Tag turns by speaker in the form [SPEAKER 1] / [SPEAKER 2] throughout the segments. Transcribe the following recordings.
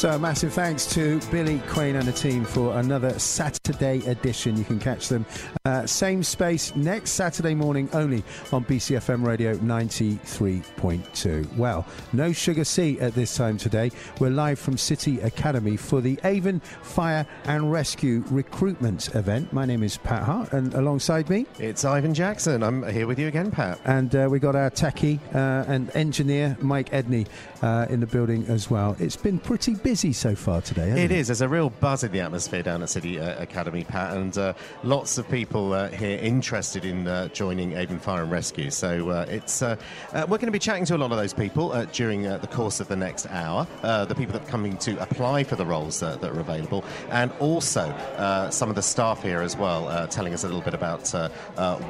[SPEAKER 1] So, massive thanks to Billy Crane and the team for another Saturday edition. You can catch them uh, same space next Saturday morning only on BCFM Radio 93.2. Well, no Sugar C at this time today. We're live from City Academy for the Avon Fire and Rescue Recruitment event. My name is Pat Hart, and alongside me,
[SPEAKER 2] It's Ivan Jackson. I'm here with you again, Pat.
[SPEAKER 1] and uh, we got our techie uh, and engineer Mike Edney uh, in the building as well. It's been pretty busy so far today.
[SPEAKER 2] It
[SPEAKER 1] it
[SPEAKER 2] is. There's a real buzz in the atmosphere down at City uh, Academy, Pat, and uh, lots of people uh, here interested in uh, joining Avon Fire and Rescue. So uh, it's uh, uh, we're going to be chatting to a lot of those people uh, during uh, the course of the next hour. Uh, the people that are coming to apply for the roles that are available, and also uh, some of the staff here as well, uh, telling us a little bit about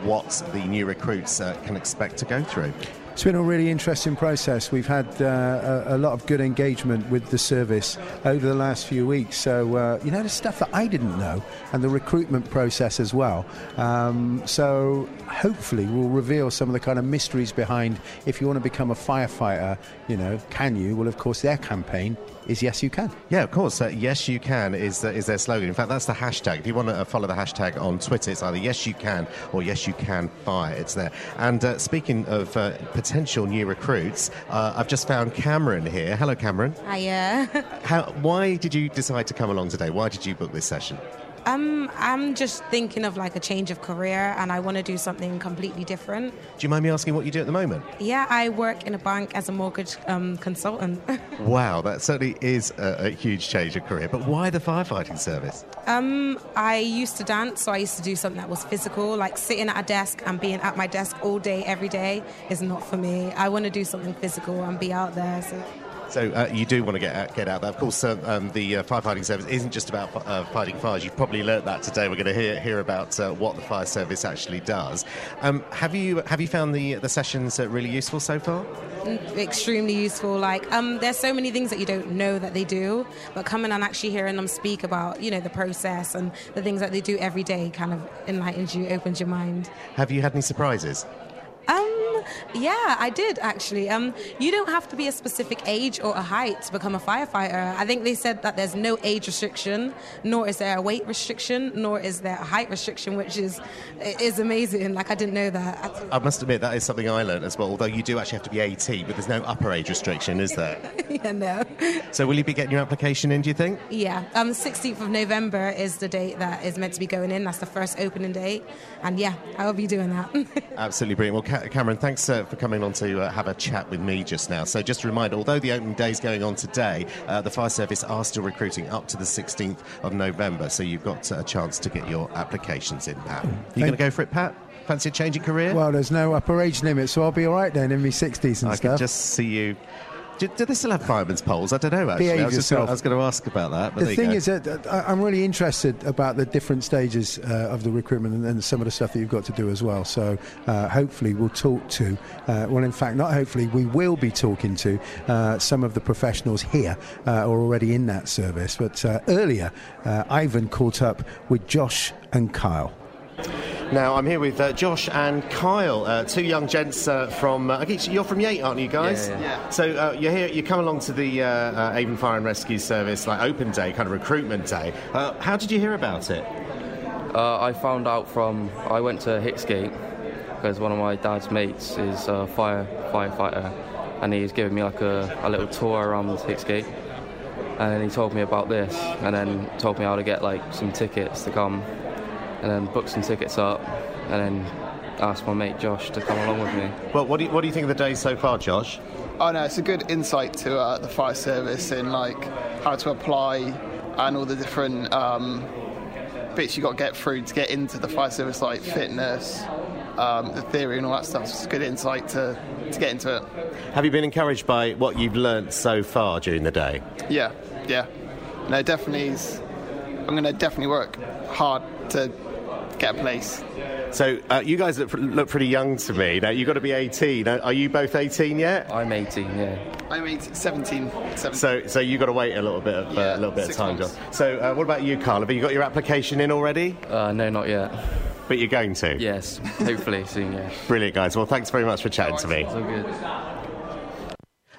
[SPEAKER 2] what the new recruits uh, can expect to go through.
[SPEAKER 1] It's been a really interesting process. We've had uh, a, a lot of good engagement with the service over the last few weeks. So, uh, you know, the stuff that I didn't know and the recruitment process as well. Um, so, hopefully, we'll reveal some of the kind of mysteries behind if you want to become a firefighter, you know, can you? Well, of course, their campaign is Yes You Can.
[SPEAKER 2] Yeah, of course. Uh, yes, you can is uh, is their slogan. In fact, that's the hashtag. If you want to uh, follow the hashtag on Twitter, it's either Yes You Can or Yes You Can Fire. It's there. And uh, speaking of uh, potential new recruits, uh, I've just found Cameron here. Hello, Cameron.
[SPEAKER 3] Hiya.
[SPEAKER 2] How, why did you decide to come along today? Why did you book this session?
[SPEAKER 3] Um, I'm just thinking of like a change of career and I want to do something completely different.
[SPEAKER 2] Do you mind me asking what you do at the moment?
[SPEAKER 3] Yeah, I work in a bank as a mortgage um, consultant.
[SPEAKER 2] Wow, that certainly is a, a huge change of career. But why the firefighting service?
[SPEAKER 3] um, I used to dance, so I used to do something that was physical, like sitting at a desk and being at my desk all day, every day is not for me. I want to do something physical and be out there. So.
[SPEAKER 2] So uh, you do want to get out, get out there. Of course, uh, um, the uh, firefighting service isn't just about uh, fighting fires. You've probably learnt that today. We're going to hear, hear about uh, what the fire service actually does. Um, have you have you found the the sessions uh, really useful so far?
[SPEAKER 3] extremely useful. Like, um, there's so many things that you don't know that they do, but coming and actually hearing them speak about, you know, the process and the things that they do every day kind of enlightens you, opens your mind.
[SPEAKER 2] Have you had any surprises?
[SPEAKER 3] Um, yeah, I did actually. Um, you don't have to be a specific age or a height to become a firefighter. I think they said that there's no age restriction, nor is there a weight restriction, nor is there a height restriction, which is is amazing. Like I didn't know that.
[SPEAKER 2] I must admit that is something I learned as well. Although you do actually have to be 18, but there's no upper age restriction, is there?
[SPEAKER 3] yeah, no.
[SPEAKER 2] so will you be getting your application in? Do you think?
[SPEAKER 3] Yeah, um, 16th of November is the date that is meant to be going in. That's the first opening date, and yeah, I will be doing that.
[SPEAKER 2] Absolutely brilliant. Well, Cameron, thanks uh, for coming on to uh, have a chat with me just now. So, just a reminder although the opening day is going on today, uh, the fire service are still recruiting up to the 16th of November. So, you've got uh, a chance to get your applications in, Pat. You going to go for it, Pat? Fancy a change in career?
[SPEAKER 1] Well, there's no upper age limit, so I'll be all right then in my 60s and
[SPEAKER 2] I
[SPEAKER 1] stuff.
[SPEAKER 2] could just see you. Do, do they still have firemen's poles? I don't know, actually.
[SPEAKER 1] Behave
[SPEAKER 2] I was, just gonna,
[SPEAKER 1] yourself.
[SPEAKER 2] I was going to ask about that. But
[SPEAKER 1] the thing is that I'm really interested about the different stages uh, of the recruitment and, and some of the stuff that you've got to do as well. So uh, hopefully we'll talk to, uh, well, in fact, not hopefully, we will be talking to uh, some of the professionals here uh, or already in that service. But uh, earlier, uh, Ivan caught up with Josh and Kyle.
[SPEAKER 2] Now, I'm here with uh, Josh and Kyle, uh, two young gents uh, from. Uh, I guess you're from Yate, aren't you guys?
[SPEAKER 4] Yeah, yeah.
[SPEAKER 2] So uh, you're here. You come along to the uh, Avon Fire and Rescue Service, like open day, kind of recruitment day. Uh, how did you hear about it?
[SPEAKER 4] Uh, I found out from I went to Hicksgate because one of my dad's mates is a fire firefighter, and he's giving me like a, a little tour around Hicksgate, and then he told me about this, and then told me how to get like some tickets to come, and then booked some tickets up, and then asked my mate Josh to come along with me.
[SPEAKER 2] Well, what do you, what do you think of the day so far, Josh?
[SPEAKER 5] Oh no, it's a good insight to uh, the fire service in like how to apply and all the different um, bits you got to get through to get into the fire service, like fitness, um, the theory, and all that stuff. It's a good insight to, to get into it.
[SPEAKER 2] Have you been encouraged by what you've learnt so far during the day?
[SPEAKER 5] Yeah, yeah. No, definitely. I'm going to definitely work hard to get a place.
[SPEAKER 2] So uh, you guys look, look pretty young to me. Now you've got to be 18. Are are you both 18 yet?
[SPEAKER 4] I'm 18, yeah.
[SPEAKER 5] I'm 18, 17. 17.
[SPEAKER 2] So, so you've got to wait a little bit of uh,
[SPEAKER 5] Yeah,
[SPEAKER 2] a little bit of time,
[SPEAKER 5] months.
[SPEAKER 2] John. So, uh, what about you, Carl? Have you got your application in already?
[SPEAKER 4] Uh, no, not yet.
[SPEAKER 2] But you're going to.
[SPEAKER 4] Yes, hopefully soon. Yeah.
[SPEAKER 2] Brilliant, guys. Well, thanks very much for chatting to me.
[SPEAKER 4] It's all good.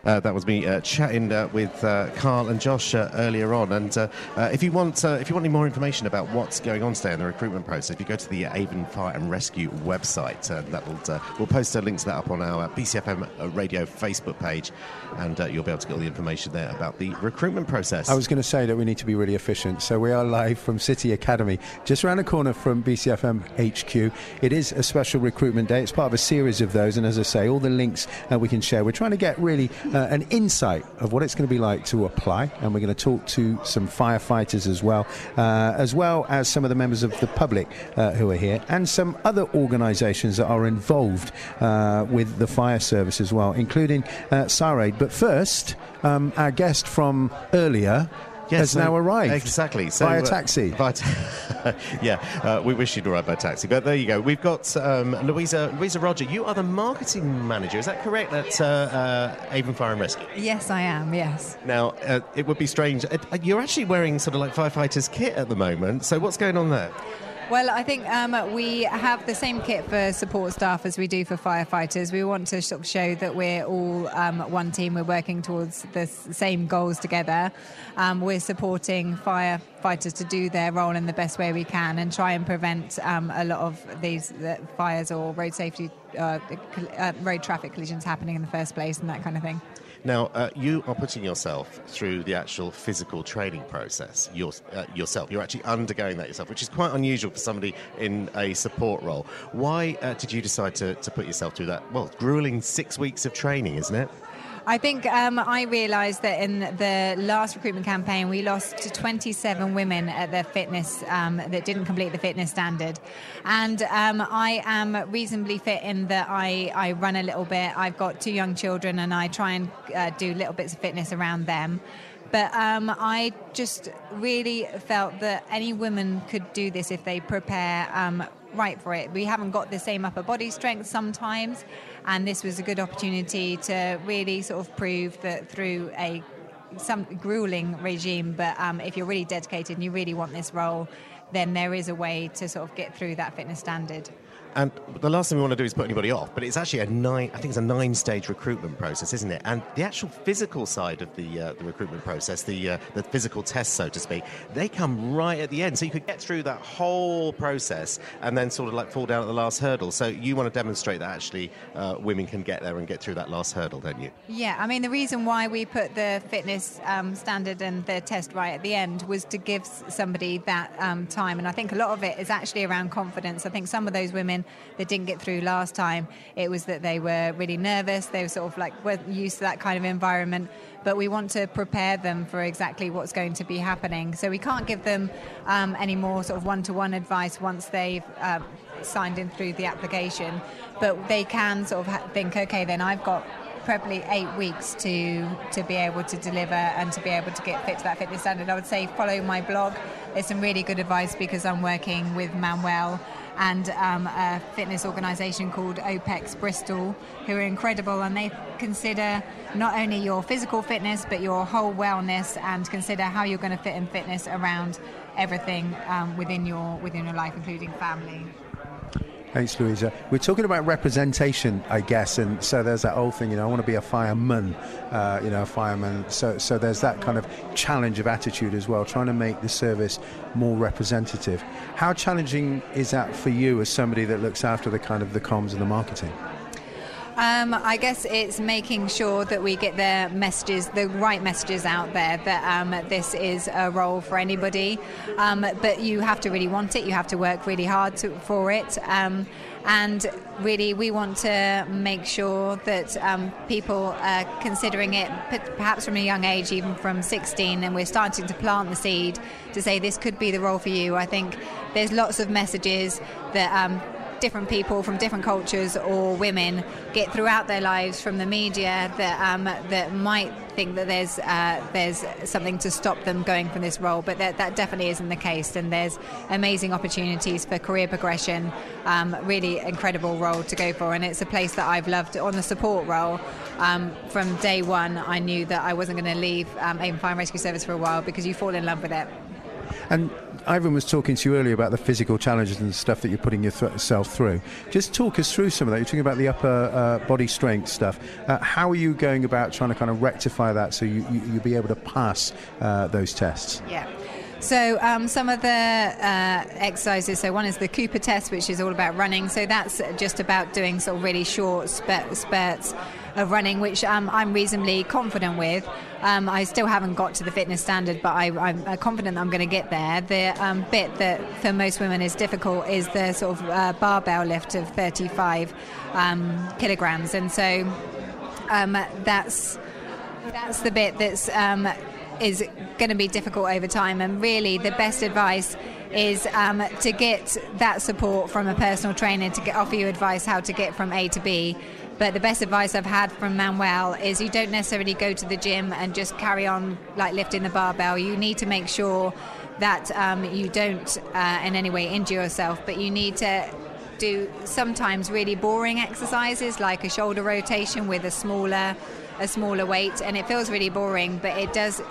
[SPEAKER 2] Uh, that was me uh, chatting uh, with uh, Carl and Josh uh, earlier on. And uh, if you want, if you want any more information about what's going on today in the recruitment process, if you go to the Avon Fire and Rescue website, that will we'll post a link to that up on our BCFM Radio Facebook page, and you'll be able to get all the information there about the recruitment process.
[SPEAKER 1] I was going to say that we need to be really efficient. So we are live from City Academy, just around the corner from BCFM HQ. It is a special recruitment day. It's part of a series of those, and as I say, all the links we can share. We're trying to get really uh, an insight of what it's going to be like to apply, and we're going to talk to some firefighters as well, uh, as well as some of the members of the public uh, who are here, and some other organisations that are involved uh, with the fire service as well, including uh, SARAID. But first, um, our guest from earlier. Has
[SPEAKER 2] so-
[SPEAKER 1] now arrived.
[SPEAKER 2] Exactly. So,
[SPEAKER 1] Via
[SPEAKER 2] uh,
[SPEAKER 1] taxi.
[SPEAKER 2] via ta- yeah, uh, we wish you'd arrived by taxi. But there you go. We've got um, Louisa, Louisa Roger. You are the marketing manager. Is that correct? At uh, uh, Avon Fire and Rescue.
[SPEAKER 6] Yes, I am. Yes.
[SPEAKER 2] Now, uh, it would be strange. Uh, you're actually wearing sort of like firefighters' kit at the moment. So what's going on there?
[SPEAKER 6] Well, I think um, we have the same kit for support staff as we do for firefighters. We want to show that we're all um, one team. We're working towards the same goals together. Um, we're supporting firefighters to do their role in the best way we can and try and prevent um, a lot of these uh, fires or road safety, uh, uh, road traffic collisions happening in the first place and that kind of thing.
[SPEAKER 2] Now, uh, you are putting yourself through the actual physical training process your, uh, yourself. You're actually undergoing that yourself, which is quite unusual for somebody in a support role. Why uh, did you decide to, to put yourself through that, well, grueling six weeks of training, isn't it?
[SPEAKER 6] I think um, I realised that in the last recruitment campaign, we lost to 27 women at their fitness um, that didn't complete the fitness standard. And um, I am reasonably fit in that I, I run a little bit. I've got two young children, and I try and uh, do little bits of fitness around them. But um, I just really felt that any woman could do this if they prepare um, right for it. We haven't got the same upper body strength sometimes, and this was a good opportunity to really sort of prove that through a some grueling regime, but um, if you're really dedicated and you really want this role, then there is a way to sort of get through that fitness standard.
[SPEAKER 2] And the last thing we want to do is put anybody off, but it's actually a nine. I think it's a nine-stage recruitment process, isn't it? And the actual physical side of the uh, the recruitment process, the uh, the physical tests, so to speak, they come right at the end. So you could get through that whole process and then sort of like fall down at the last hurdle. So you want to demonstrate that actually uh, women can get there and get through that last hurdle, don't you?
[SPEAKER 6] Yeah, I mean, the reason why we put the fitness um, standard and the test right at the end was to give somebody that um, time. And I think a lot of it is actually around confidence. I think some of those women that didn't get through last time, it was that they were really nervous. They were sort of like used to that kind of environment. But we want to prepare them for exactly what's going to be happening. So we can't give them um, any more sort of one to one advice once they've um, signed in through the application. But they can sort of think, okay, then I've got probably eight weeks to to be able to deliver and to be able to get fit to that fitness standard. I would say follow my blog. There's some really good advice because I'm working with Manuel and um, a fitness organisation called OPEX Bristol, who are incredible and they consider not only your physical fitness but your whole wellness and consider how you're going to fit in fitness around everything um, within your within your life, including family.
[SPEAKER 1] Thanks, Louisa. We're talking about representation, I guess, and so there's that old thing, you know, I want to be a fireman, uh, you know, a fireman. So, so there's that kind of challenge of attitude as well, trying to make the service more representative. How challenging is that for you as somebody that looks after the kind of the comms and the marketing?
[SPEAKER 6] Um, I guess it's making sure that we get the messages, the right messages out there that um, this is a role for anybody. Um, but you have to really want it. You have to work really hard to, for it. Um, and really, we want to make sure that um, people are considering it, perhaps from a young age, even from 16, and we're starting to plant the seed to say this could be the role for you. I think there's lots of messages that um, different people from different cultures or women get throughout their lives from the media that um, that might think that there's uh, there's something to stop them going from this role, but that, that definitely isn't the case. And there's amazing opportunities for career progression, um, really incredible role to go for, and it's a place that I've loved on the support role. Um, from day one, I knew that I wasn't going to leave um, Avon Fire Rescue Service for a while because you fall in love with it.
[SPEAKER 1] And Ivan was talking to you earlier about the physical challenges and stuff that you're putting yourself through. Just talk us through some of that. You're talking about the upper uh, body strength stuff. Uh, how are you going about trying to kind of rectify that so you, you, will be able to pass uh, those tests?
[SPEAKER 6] Yeah. So um, some of the uh, exercises. So one is the Cooper test, which is all about running. So that's just about doing sort of really short spurts of running, which um, I'm reasonably confident with. Um, I still haven't got to the fitness standard, but I, am confident that I'm going to get there. The um, bit that for most women is difficult is the sort of uh, barbell lift of 35 um, kilograms, and so um, that's that's the bit that's is going to be difficult over time. And really, the best advice is um, to get that support from a personal trainer to get, offer you advice how to get from A to B. But the best advice I've had from Manuel is you don't necessarily go to the gym and just carry on like lifting the barbell. You need to make sure that um, you don't uh, in any way injure yourself, but you need to do sometimes really boring exercises like a shoulder rotation with a smaller a smaller weight and it feels really boring but it does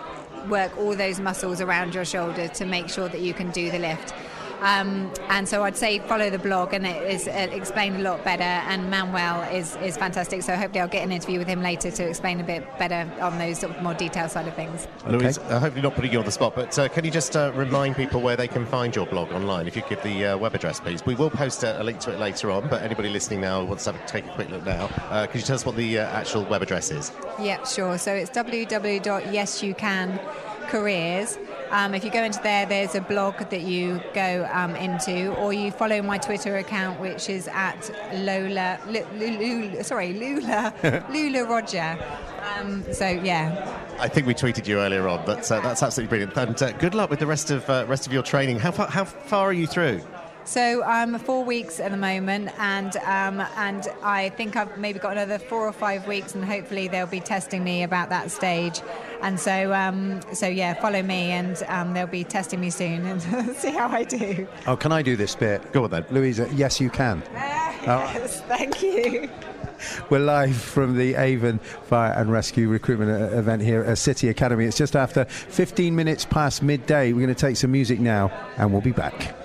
[SPEAKER 6] work all those muscles around your shoulder to make sure that you can do the lift. Um, and so I'd say follow the blog, and it is uh, explained a lot better. And Manuel is is fantastic. So hopefully I'll get an interview with him later to explain a bit better on those sort of more detailed side of things.
[SPEAKER 2] Okay. Louise, uh, hopefully not putting you on the spot, but uh, can you just uh, remind people where they can find your blog online? If you give the uh, web address, please. We will post a, a, link to it later on. But anybody listening now wants to take a quick look now. Uh, could you tell us what the actual web address is?
[SPEAKER 6] Yeah, sure. So it's www.yesyoucan.com careers. Um, if you go into there, there's a blog that you go um, into, or you follow my Twitter account, which is at Lola. Lula, sorry, Lula. Lula Roger. Um, so yeah.
[SPEAKER 2] I think we tweeted you earlier on, but uh, that's absolutely brilliant. And uh, good luck with the rest of uh, rest of your training. How far, how far are you through?
[SPEAKER 6] So I'm um, four weeks at the moment, and um, and I think I've maybe got another four or five weeks, and hopefully they'll be testing me about that stage. And so um, so yeah, follow me, and um, they'll be testing me soon and see how I do.
[SPEAKER 1] Oh, can I do this bit?
[SPEAKER 2] Go on then,
[SPEAKER 1] Louisa. Yes, you can.
[SPEAKER 6] yes, thank you.
[SPEAKER 1] We're live from the Avon Fire and Rescue Recruitment uh, event here at City Academy. It's just after 15 minutes past midday. We're going to take some music now, and we'll be back.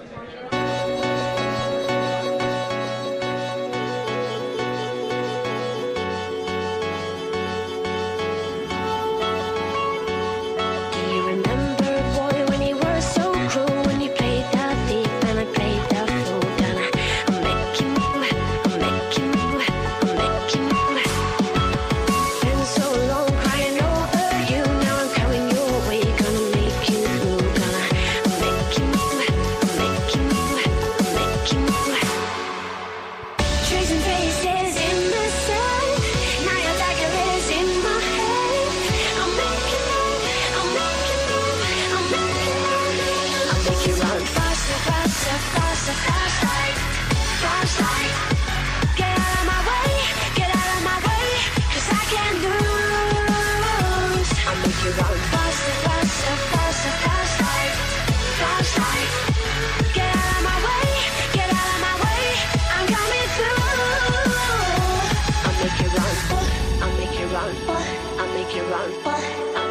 [SPEAKER 7] Never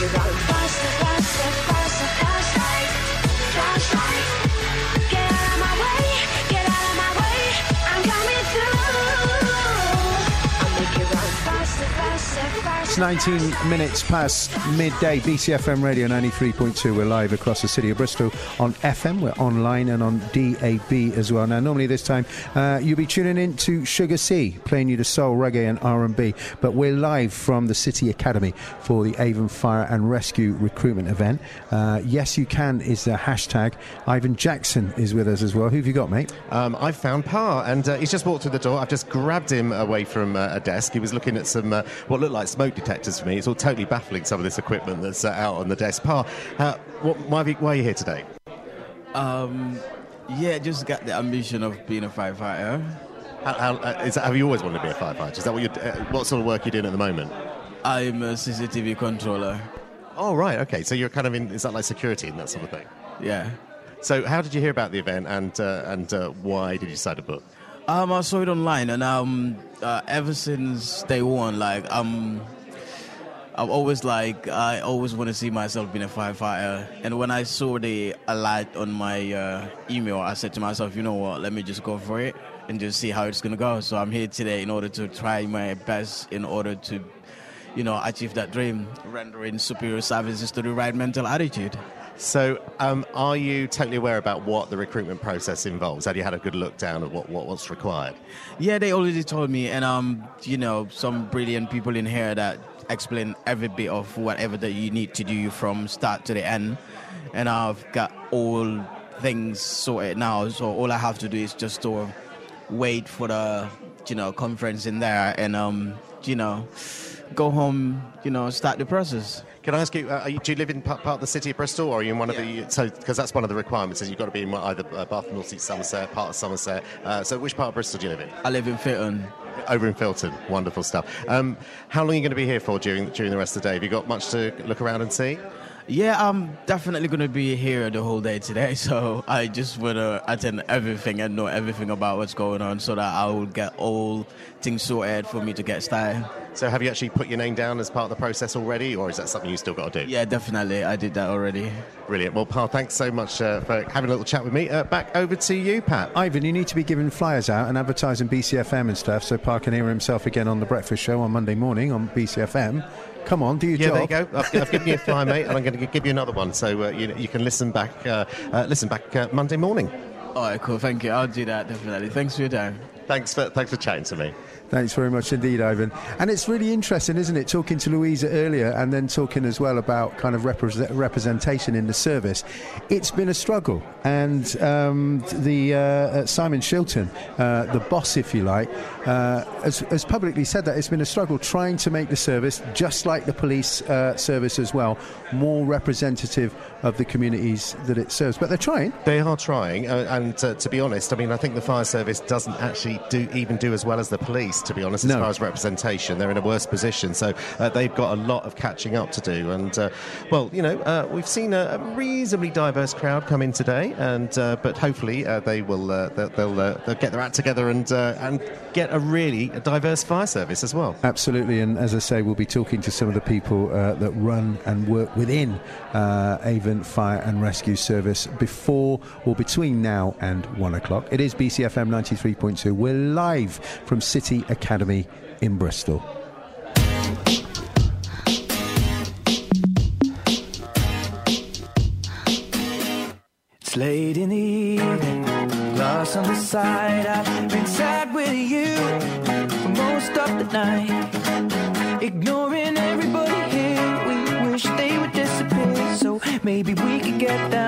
[SPEAKER 7] You got
[SPEAKER 1] faster. 19 minutes past midday. BCFM Radio 93.2. We're live across the city of Bristol on FM. We're online and on DAB as well. Now, normally this time uh, you'll be tuning in to Sugar C, playing you the soul, reggae, and R&B. But we're live from the City Academy for the Avon Fire and Rescue recruitment event. Uh, yes, you can is the hashtag. Ivan Jackson is with us as well. Who have you got, mate?
[SPEAKER 2] Um, I've found Pa, and uh, he's just walked through the door. I've just grabbed him away from uh, a desk. He was looking at some uh, what looked like smoke detectors for me. It's all totally baffling, some of this equipment that's uh, out on the desk. Pa, uh, what, why, you, why, are you here today?
[SPEAKER 8] Um, yeah, just got the ambition of being a firefighter.
[SPEAKER 2] How, how, uh, that, have you always wanted to be a firefighter? Is that what, you uh, what sort of work you're doing at the moment?
[SPEAKER 8] I'm a CCTV controller.
[SPEAKER 2] Oh, right, okay. So you're kind of in, is that like security and that sort of thing?
[SPEAKER 8] Yeah.
[SPEAKER 2] So how did you hear about the event and, uh, and uh, why did you decide to book?
[SPEAKER 8] Um, I saw it online, and um, uh, ever since day one, like um, I've always like I always want to see myself being a firefighter. And when I saw the alert on my uh, email, I said to myself, you know what, let me just go for it and just see how it's gonna go. So I'm here today in order to try my best in order to, you know, achieve that dream, rendering superior services to the right mental attitude.
[SPEAKER 2] So, um, are you totally aware about what the recruitment process involves? Have you had a good look down at what, what what's required?
[SPEAKER 8] Yeah, they already told me, and um, you know, some brilliant people in here that explain every bit of whatever that you need to do from start to the end, and I've got all things sorted now. So all I have to do is just to wait for the you know conference in there, and um, you know, go home, you know, start the process.
[SPEAKER 2] Can I ask you, uh, you, do you live in part, part, of the city of Bristol, or are you in one yeah. of the? So, because that's one of the requirements is you've got to be in either uh, Bath, North East Somerset, part of Somerset. Uh, so, which part of Bristol do you live in?
[SPEAKER 8] I live in Filton.
[SPEAKER 2] Over in Filton, wonderful stuff. Um, how long are you going to be here for during during the rest of the day? Have you got much to look around and see?
[SPEAKER 8] Yeah, I'm definitely going to be here the whole day today. So I just want to attend everything and know everything about what's going on so that I will get all things sorted for me to get started.
[SPEAKER 2] So have you actually put your name down as part of the process already, or is that something you still got to do?
[SPEAKER 8] Yeah, definitely. I did that already.
[SPEAKER 2] Brilliant. Well, Paul, thanks so much uh, for having a little chat with me. Uh, back over to you, Pat.
[SPEAKER 1] Ivan, you need to be giving flyers out and advertising BCFM and stuff so Pa can hear himself again on the breakfast show on Monday morning on BCFM. Come on, do your
[SPEAKER 2] yeah,
[SPEAKER 1] job.
[SPEAKER 2] there you go. I've, I've given you a fly, mate, and I'm going to give you another one so uh, you, you, can listen back. Uh, uh, listen back uh, Monday morning.
[SPEAKER 8] All right, cool. Thank you. I'll do that definitely. Thanks for your time.
[SPEAKER 2] Thanks for thanks for chatting to me.
[SPEAKER 1] Thanks very much indeed, Ivan. And it's really interesting, isn't it? Talking to Louisa earlier and then talking as well about kind of representation in the service. It's been a struggle. And um, the uh, uh, Simon Shilton, uh, the boss, if you like, uh, has, has, publicly said that it's been a struggle trying to make the service, just like the police uh, service as well, more representative of the communities that it serves. But they're trying.
[SPEAKER 2] They are trying. Uh, and to be honest, I mean, I think the fire service doesn't actually do even do as well as the police to be honest, as no. far as representation. They're in a worse position, so uh, they've got a lot of catching up to do. And uh, well, you know, uh, we've seen a, reasonably diverse crowd come in today, and uh, but hopefully uh, they will uh, they'll, they'll, they'll, get their act together and and get a really diverse fire service as well.
[SPEAKER 1] Absolutely, and as I say, we'll be talking to some of the people that run and work within Avon Fire and Rescue Service before or between now and one o'clock. It is BCFM 93.2. We're live from City Academy in Bristol.
[SPEAKER 9] It's late in the evening, glass on the side. I've been sad with you for most of the night, ignoring maybe we could get down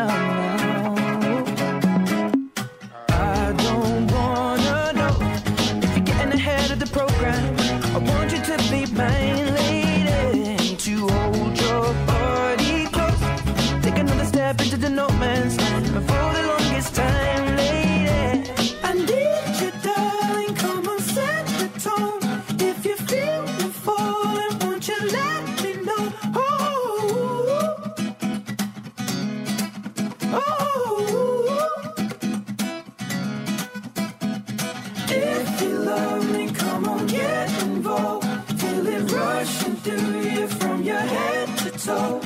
[SPEAKER 9] so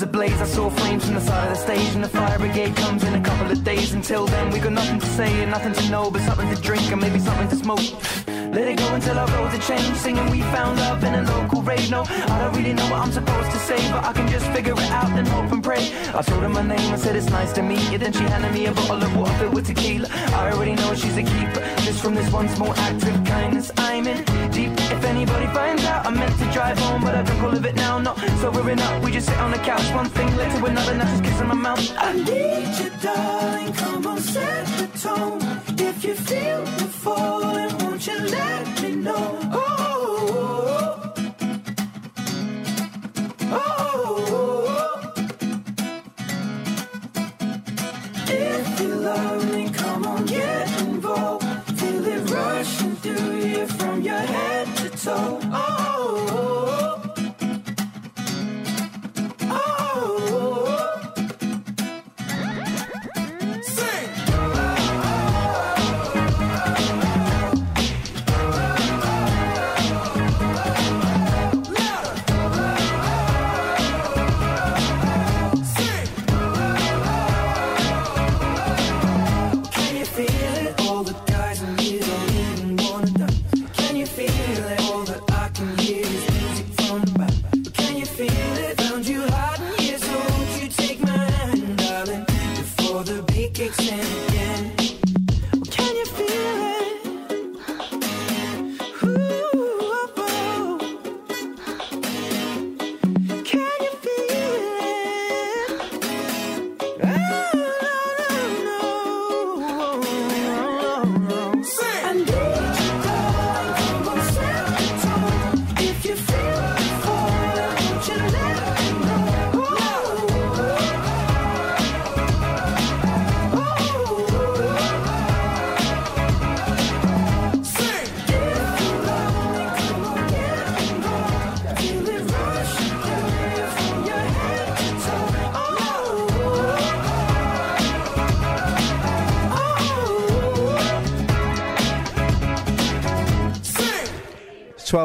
[SPEAKER 9] Love a blaze, I saw flames from the side of the stage, and the fire brigade comes in a couple of days. Until then, we got nothing to say and nothing to know, but something to drink and maybe something to smoke. Let it go until our roads are changed. Singing we found love in a local rave. No, I don't really know what I'm supposed to say, but I can just figure it out and hope and pray. I told her my name, I said it's nice to meet you. Then she handed me a bottle of water filled with tequila. I already know she's a keeper. Just from this one small act of kindness, I'm in deep. Anybody finds out, I meant to drive home, but I drink all of it now. Not sobering up, we just sit on the couch. One thing led to another, now she's kissing my mouth. I need you, darling. Come on, set the tone. If you feel the falling, won't you let me know? Oh,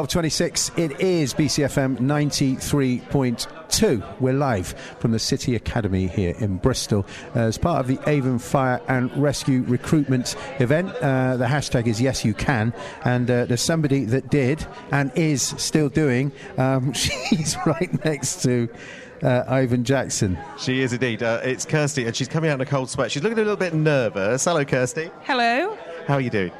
[SPEAKER 1] 1226. It is BCFM 93.2. We're live from the City Academy here in Bristol as part of the Avon Fire and Rescue recruitment event. Uh, the hashtag is Yes You Can, and uh, there's somebody that did and is still doing. Um, she's right next to. Uh, Ivan Jackson.
[SPEAKER 2] She is indeed. Uh, it's Kirsty, and she's coming out in a cold sweat. She's looking a little bit nervous. Hello, Kirsty.
[SPEAKER 10] Hello.
[SPEAKER 2] How are you doing?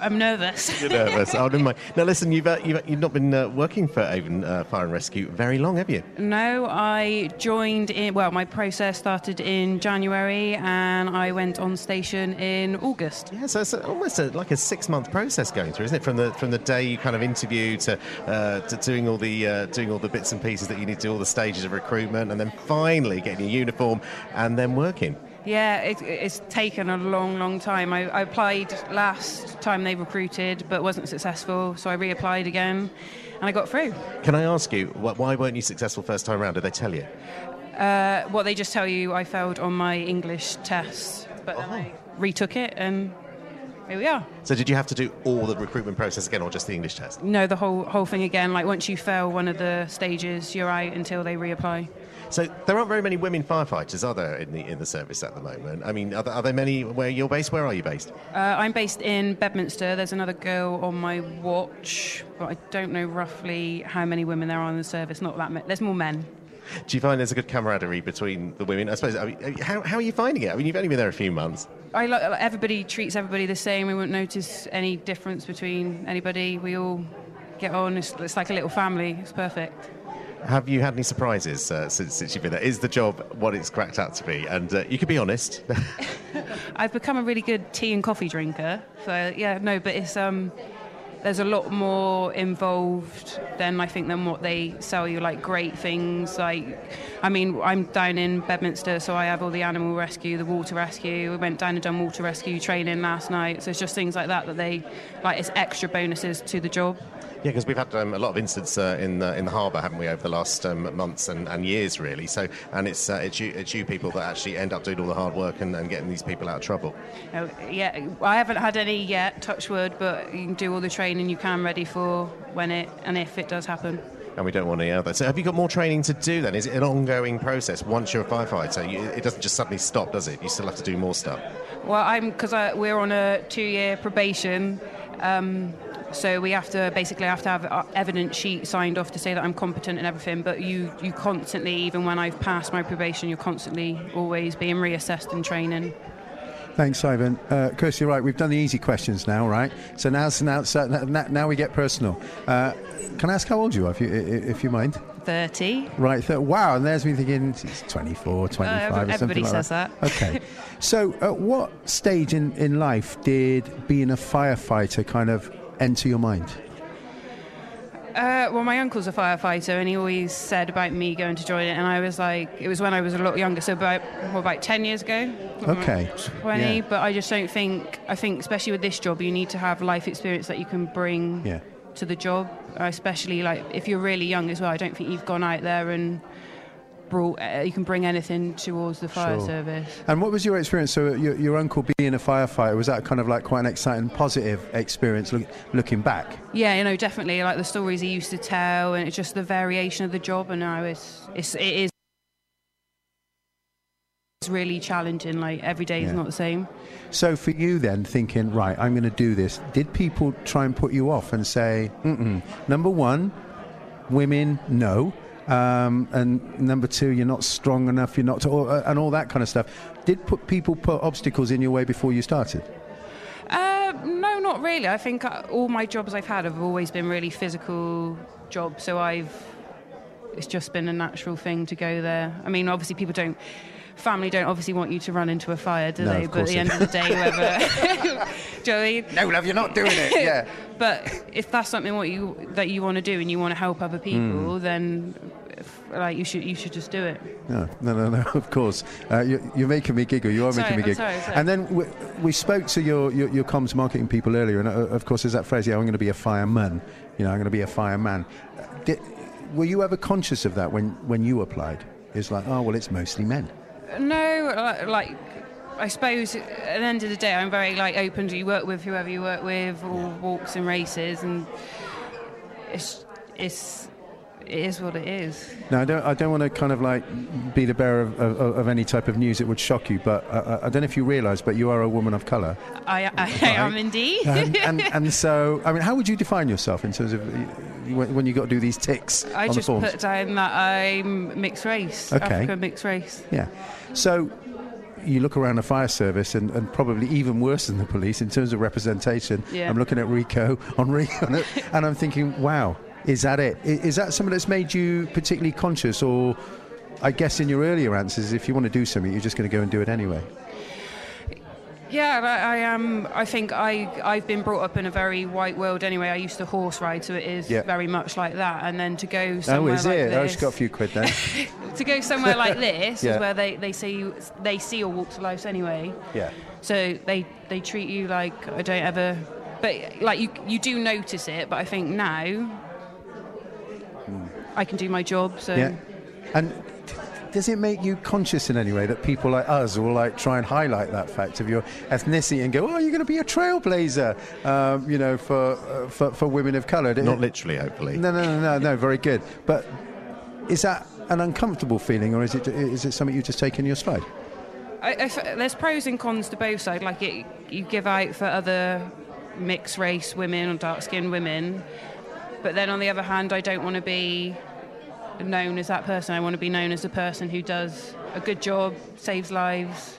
[SPEAKER 10] I'm nervous.
[SPEAKER 2] You're nervous. oh, never mind. Now, listen, you've, uh, you've, you've not been uh, working for Avon uh, Fire and Rescue very long, have you?
[SPEAKER 10] No, I joined in. Well, my process started in January, and I went on station in August.
[SPEAKER 2] Yeah, so it's almost a, like a six-month process going through, isn't it? From the from the day you kind of interview to, uh, to doing all the uh, doing all the bits and pieces that you need to do, all the stages of recruitment, and then finally getting your uniform and then working.
[SPEAKER 10] Yeah, it, it's taken a long, long time. I, I applied last time they recruited, but wasn't successful, so I reapplied again, and I got through.
[SPEAKER 2] Can I ask you why weren't you successful first time round? Did they tell you?
[SPEAKER 10] Uh, what they just tell you, I failed on my English test, but then I retook it, and here we are.
[SPEAKER 2] So did you have to do all the recruitment process again, or just the English test?
[SPEAKER 10] No, the whole whole thing again. Like once you fail one of the stages, you're out until they reapply.
[SPEAKER 2] So there aren't very many women firefighters, are there, in the in the service at the moment? I mean, are there, are there many where you're based? Where are you based?
[SPEAKER 10] Uh, I'm based in Bedminster. There's another girl on my watch, but I don't know roughly how many women there are in the service. Not that many. There's more men.
[SPEAKER 2] Do you find there's a good camaraderie between the women? I suppose. I mean, how, how are you finding it? I mean, you've only been there a few months.
[SPEAKER 10] I everybody treats everybody the same. We won't notice any difference between anybody. We all get on. It's, it's like a little family. It's perfect.
[SPEAKER 2] Have you had any surprises uh, since, since you've been there? Is the job what it's cracked out to be? And uh, you can be honest.
[SPEAKER 10] I've become a really good tea and coffee drinker. So yeah, no, but it's um, there's a lot more involved than I think than what they sell you. Like great things, like I mean, I'm down in Bedminster, so I have all the animal rescue, the water rescue. We went down and done water rescue training last night. So it's just things like that that they like. It's extra bonuses to the job.
[SPEAKER 2] Yeah, because we've had um, a lot of incidents uh, in the in the harbour, haven't we, over the last um, months and, and years, really. So, and it's uh, it's you it's you people that actually end up doing all the hard work and, and getting these people out of trouble.
[SPEAKER 10] Oh, yeah, I haven't had any yet, touch wood, but you can do all the training you can ready for when it and if it does happen.
[SPEAKER 2] and we don't want any other. So, have you got more training to do then? Is it an ongoing process once you're a firefighter? You, it doesn't just suddenly stop, does it? You still have to do more stuff.
[SPEAKER 10] Well, I'm because we're on a two-year probation. Um, so we have to basically have to have a evidence sheet signed off to say that I'm competent and everything. But you, you constantly, even when I've passed my probation, you're constantly always being reassessed and training.
[SPEAKER 1] Thanks, Ivan. Uh, Chris, you're right. We've done the easy questions now, right? So now, now, so now, now we get personal. Uh, can I ask how old you are, if you, if you mind?
[SPEAKER 10] 30.
[SPEAKER 1] Right. Th- wow. And there's me thinking, it's 24, 25
[SPEAKER 10] uh,
[SPEAKER 1] or something like
[SPEAKER 10] says
[SPEAKER 1] that.
[SPEAKER 10] that.
[SPEAKER 1] Okay. so at what stage in, in life did being a firefighter kind of enter your mind?
[SPEAKER 10] Uh, well, my uncle's a firefighter, and he always said about me going to join it. And I was like, it was when I was a lot younger, so about well, about ten years ago.
[SPEAKER 1] Okay.
[SPEAKER 10] Twenty,
[SPEAKER 1] Yeah.
[SPEAKER 10] but I just don't think. I think, especially with this job, you need to have life experience that you can bring
[SPEAKER 1] Yeah.
[SPEAKER 10] to the job. Uh, especially like if you're really young as well. I don't think you've gone out there and brought. Uh, you can bring anything towards the fire
[SPEAKER 1] Sure.
[SPEAKER 10] service.
[SPEAKER 1] And what was your experience? So your, your uncle being a firefighter was that kind of like quite an exciting, positive experience look, looking back?
[SPEAKER 10] Yeah, you know, definitely like the stories he used to tell, and it's just the variation of the job. And now it's it's it is it's really challenging. Like every day is
[SPEAKER 1] Yeah.
[SPEAKER 10] not the same.
[SPEAKER 1] So for you then, thinking right, I'm going to do this. Did people try and put you off and say, number one, women, no. Um, and number two, you're not strong enough, you're not, or, uh, and all that kind of stuff. Did put people put obstacles in your way before you started?
[SPEAKER 10] Uh, no, not really. I think uh, all my jobs I've had have always been really physical jobs. So I've it's just been a natural thing to go there. I mean, obviously people don't. Family don't obviously want you to run into a fire, do
[SPEAKER 1] No,
[SPEAKER 10] they?
[SPEAKER 1] of
[SPEAKER 10] But at
[SPEAKER 1] course
[SPEAKER 10] the
[SPEAKER 1] they
[SPEAKER 10] end of the day, whoever, Joey.
[SPEAKER 1] No, love, you're not doing it. Yeah.
[SPEAKER 10] But if that's something what you that you want to do and you want to help other people,
[SPEAKER 1] Hmm.
[SPEAKER 10] then like you should you should just do it.
[SPEAKER 1] No, no, no, no, of course. Uh, you're, you're making me giggle. You are
[SPEAKER 10] Sorry,
[SPEAKER 1] making me
[SPEAKER 10] I'm
[SPEAKER 1] giggle.
[SPEAKER 10] sorry, sorry.
[SPEAKER 1] And then we, we spoke to your, your, your comms marketing people earlier, and uh, of course, there's that phrase, yeah, I'm going to be a fireman. You know, I'm going to be a fireman. Uh, Did, were you ever conscious of that when, when you applied? It's like, oh, well, it's mostly men.
[SPEAKER 10] No, like I suppose at the end of the day, I'm very like open to you work with whoever you work with, all walks and races, and it's it's it is what it is.
[SPEAKER 1] Now, I don't, I don't want to kind of like be the bearer of, of, of any type of news that would shock you, but uh, I don't know if you realise, but you are a woman of colour.
[SPEAKER 10] I, I, am indeed.
[SPEAKER 1] and, and, and so, I mean, how would you define yourself in terms of when, when you got to do these ticks
[SPEAKER 10] I
[SPEAKER 1] the
[SPEAKER 10] just
[SPEAKER 1] forms?
[SPEAKER 10] put down that I'm mixed race,
[SPEAKER 1] Okay.
[SPEAKER 10] African mixed race.
[SPEAKER 1] Yeah. So you look around the fire service and, and probably even worse than the police in terms of representation.
[SPEAKER 10] Yeah.
[SPEAKER 1] I'm looking at Rico, Henri, on it, and I'm thinking, wow, is that it? Is that something that's made you particularly conscious or I guess in your earlier answers, if you want to do something, you're just going to go and do it anyway.
[SPEAKER 10] Yeah, I, I am. I think I I've been brought up in a very white world anyway. I used to horse ride, so it is
[SPEAKER 1] Yeah.
[SPEAKER 10] very much like that. And then to go
[SPEAKER 1] Oh,
[SPEAKER 10] somewhere
[SPEAKER 1] is
[SPEAKER 10] like oh,
[SPEAKER 1] it?
[SPEAKER 10] this,
[SPEAKER 1] Oh, she's got a few quid then.
[SPEAKER 10] to go somewhere like this
[SPEAKER 1] Yeah.
[SPEAKER 10] is where they, they see you, they see your walks of life anyway.
[SPEAKER 1] yeah.
[SPEAKER 10] So they they treat you like I don't ever, but like you you do notice it. But I think now hmm. I can do my job. So.
[SPEAKER 1] Yeah. And does it make you conscious in any way that people like us will like try and highlight that fact of your ethnicity and go, "Oh, you're going to be a trailblazer," um, you know, for, uh, for for women of colour?
[SPEAKER 2] Not literally, hopefully.
[SPEAKER 1] No, no, no, no, no. Very good. But is that an uncomfortable feeling, or is it is it something you just take in your stride?
[SPEAKER 10] I, I f- there's pros and cons to both sides. Like it, you give out for other mixed race women or dark skinned women, but then on the other hand, I don't want to be known as that person. I want to be known as the person who does a good job, saves lives,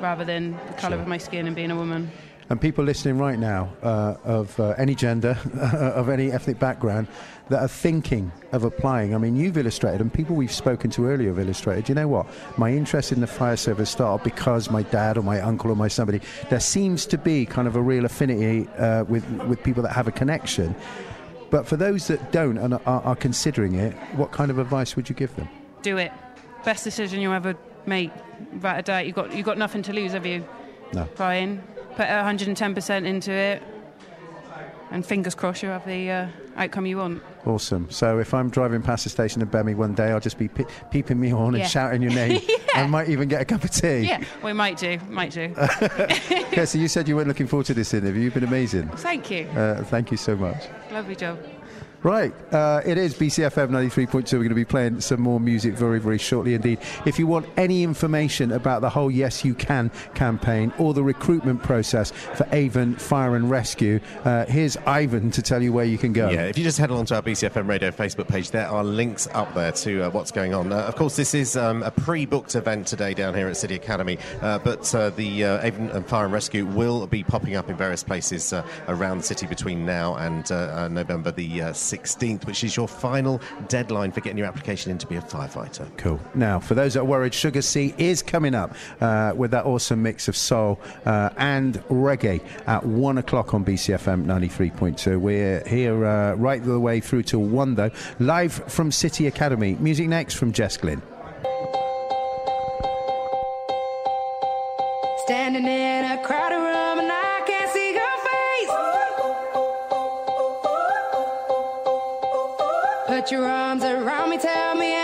[SPEAKER 10] rather than the colour of my skin and being a woman.
[SPEAKER 1] And people listening right now uh, of uh, any gender, of any ethnic background, that are thinking of applying. I mean, you've illustrated, and people we've spoken to earlier have illustrated. You know what? My interest in the fire service started because my dad or my uncle or my somebody. There seems to be kind of a real affinity uh, with with people that have a connection. But for those that don't and are, are considering it, what kind of advice would you give them?
[SPEAKER 10] Do it. Best decision you'll ever make. Without a doubt, you've got you've got nothing to lose, have you?
[SPEAKER 1] No.
[SPEAKER 10] Brian, put 110% into it, and fingers crossed you have the uh, outcome you want.
[SPEAKER 1] Awesome. So if I'm driving past the station in Bemmy one day, I'll just be pe- peeping me on
[SPEAKER 10] Yeah.
[SPEAKER 1] and shouting your name. I might even get a cup of tea.
[SPEAKER 10] Yeah, we might do, might do.
[SPEAKER 1] Kirsty, you said you weren't looking forward to this interview. You've been amazing.
[SPEAKER 10] Thank you.
[SPEAKER 1] Uh, thank you so much.
[SPEAKER 10] Lovely job.
[SPEAKER 1] Right, uh, it is BCFM 93.2. We're going to be playing some more music very, very shortly indeed. If you want any information about the whole Yes You Can campaign or the recruitment process for Avon Fire and Rescue, uh, here's Ivan to tell you where you can go.
[SPEAKER 2] Yeah, if you just head along to our BCFM Radio Facebook page, there are links up there to uh, what's going on. Uh, of course, this is um, a pre-booked event today down here at City Academy, uh, but uh, the Avon and Fire and Rescue will be popping up in various places around the city between now and November the uh, 16th, which is your final deadline for getting your application in to be a firefighter.
[SPEAKER 1] Cool. Now, for those that are worried, Sugar C is coming up uh, with that awesome mix of soul uh, and reggae at one o'clock on BCFM 93.2. We're here uh, right the way through till one, though, live from City Academy. Music next from Jess Glynne.
[SPEAKER 11] Standing in a crowded Put your arms around me, tell me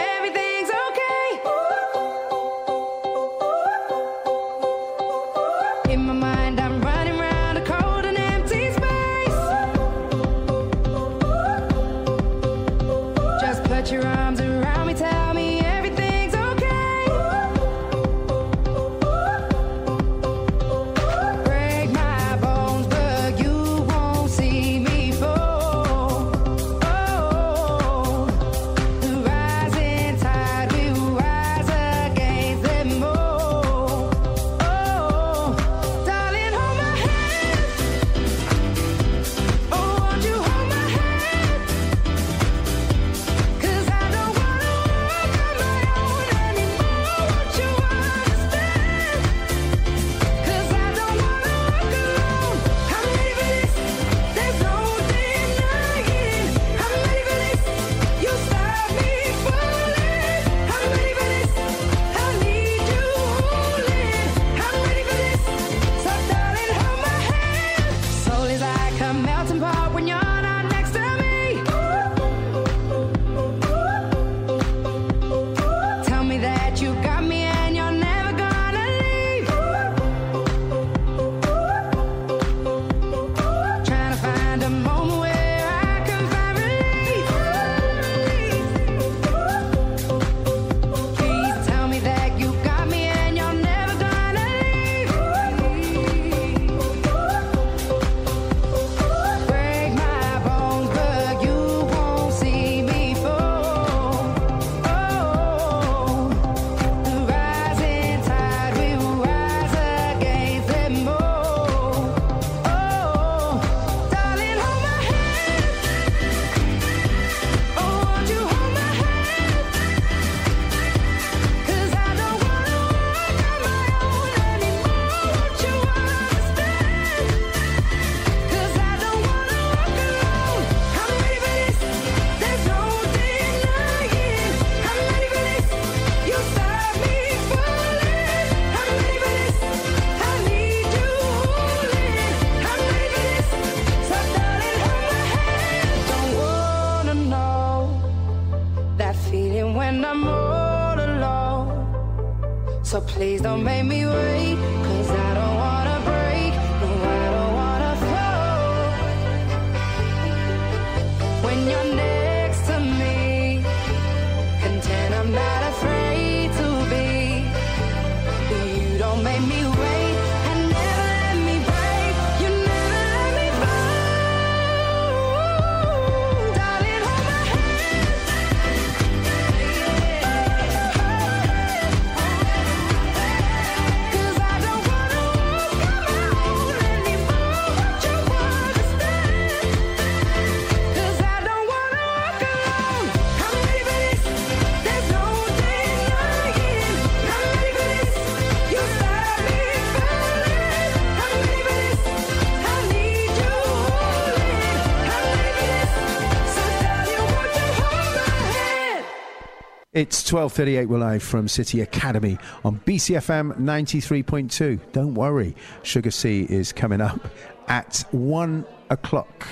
[SPEAKER 1] 12:38. We're live from City Academy on BCFM 93.2. Don't worry, Sugar C is coming up at one o'clock.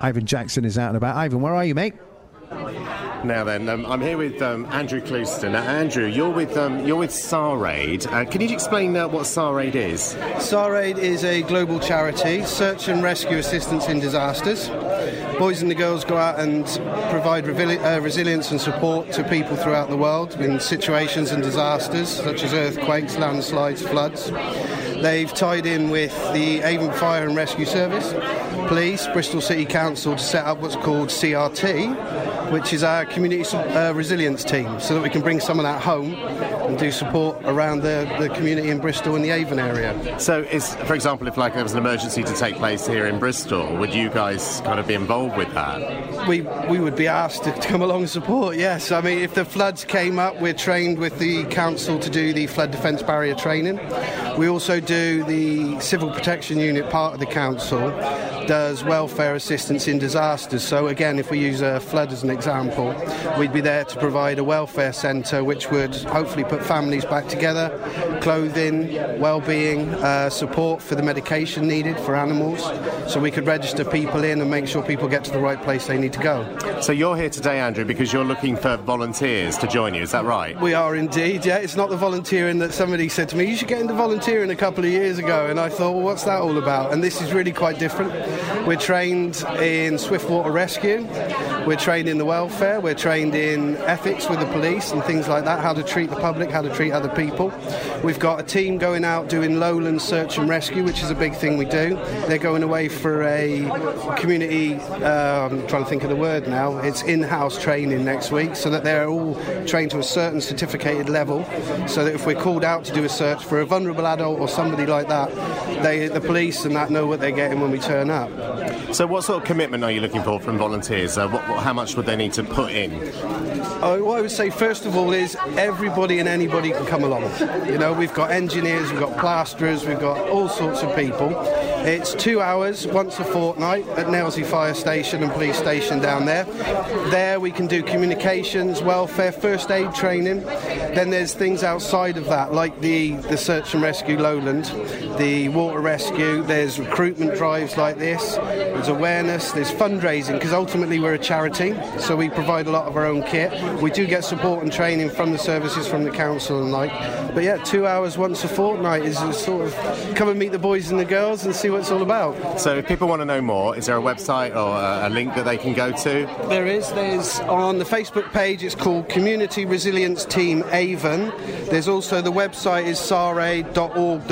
[SPEAKER 1] Ivan Jackson is out and about. Ivan, where are you, mate?
[SPEAKER 2] Now then, um, I'm here with um, Andrew Clouston. Now, Andrew, you're with um, you're with SARAID. Uh, can you explain uh, what SARAID is?
[SPEAKER 12] SARAID is a global charity, search and rescue assistance in disasters. boys and the girls go out and provide revili- uh, resilience and support to people throughout the world in situations and disasters such as earthquakes, landslides, floods. They've tied in with the Avon Fire and Rescue Service, police, Bristol City Council to set up what's called CRT, which is our community uh, resilience team, so that we can bring some of that home and do support around the, the community in Bristol and the Avon area.
[SPEAKER 2] So, is, for example, if like there was an emergency to take place here in Bristol, would you guys kind of be involved with that?
[SPEAKER 12] We, we would be asked to come along and support, yes. I mean, if the floods came up, we're trained with the council to do the flood defence barrier training. We also do the civil protection unit, part of the council, does welfare assistance in disasters. So, again, if we use a flood as an example, we'd be there to provide a welfare centre which would hopefully put families back together, clothing, well-being, uh, support for the medication needed for animals, so we could register people in and make sure people get to the right place they need to go.
[SPEAKER 2] So you're here today, Andrew, because you're looking for volunteers to join you. Is that right?
[SPEAKER 12] We are indeed, yeah. It's not the volunteering that somebody said to me, you should get into volunteering a couple of years ago. And I thought, well, what's that all about? And this is really quite different. We're trained in swiftwater rescue, we're trained in the welfare, we're trained in ethics with the police and things like that, how to treat the public, how to treat other people. We've got a team going out doing lowland search and rescue, which is a big thing we do. They're going away for a community, uh, I'm trying to think of the word now, it's in house training next week, so that they're all trained to a certain certificated level, so that if we're called out to do a search for a vulnerable adult or somebody like that, they, the police and that know what they're getting when we turn up.
[SPEAKER 2] So, what sort of commitment are you looking for from volunteers? Uh, what, what, how much would they need to put in?
[SPEAKER 12] Uh, what I would say first of all is everybody and anybody can come along. You know, we've got engineers, we've got plasterers, we've got all sorts of people. It's two hours once a fortnight at Nailsea Fire Station and Police Station down there. There we can do communications, welfare, first aid training. Then there's things outside of that, like the, the search and rescue lowland, the water rescue. There's recruitment drives like this. There's awareness. There's fundraising because ultimately we're a charity, so we provide a lot of our own kit. We do get support and training from the services from the council and like. But yeah, two hours once a fortnight is sort of come and meet the boys and the girls and see what it's all about.
[SPEAKER 2] So, if people want to know more, is there a website or a, link that they can go to?
[SPEAKER 12] There is. There's on the Facebook page. It's called Community Resilience Team Avon. There's also the website is sara.org.uk